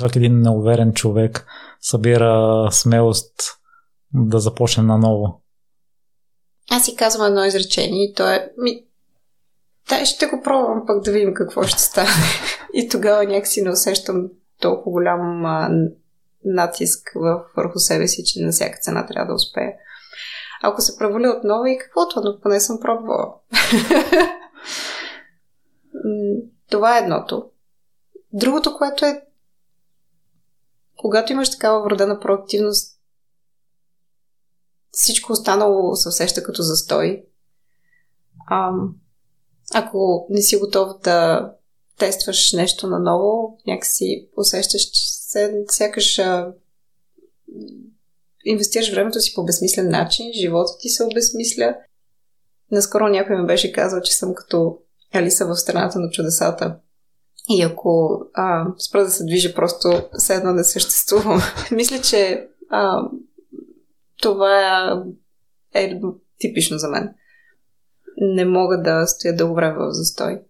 как един неуверен човек събира смелост да започне наново? Аз си казвам едно изречение и то е ми, да, ще го пробвам пък да видим какво ще стане. и тогава някакси не усещам толкова голям а, натиск върху себе си, че на всяка цена трябва да успея. Ако се проваля отново и каквото, но поне съм пробвала. Това е едното. Другото, което е когато имаш такава вродена проактивност, всичко останало се усеща като застой. А, ако не си готов да тестваш нещо наново, някакси усещаш, че се, сякаш а, инвестираш времето си по безсмислен начин, живота ти се обезмисля. Наскоро някой ми беше казал, че съм като Алиса в страната на чудесата. И ако а, спра да се движа, просто все едно не съществувам. Мисля, че а, това е типично за мен. Не мога да стоя дълго време в застой.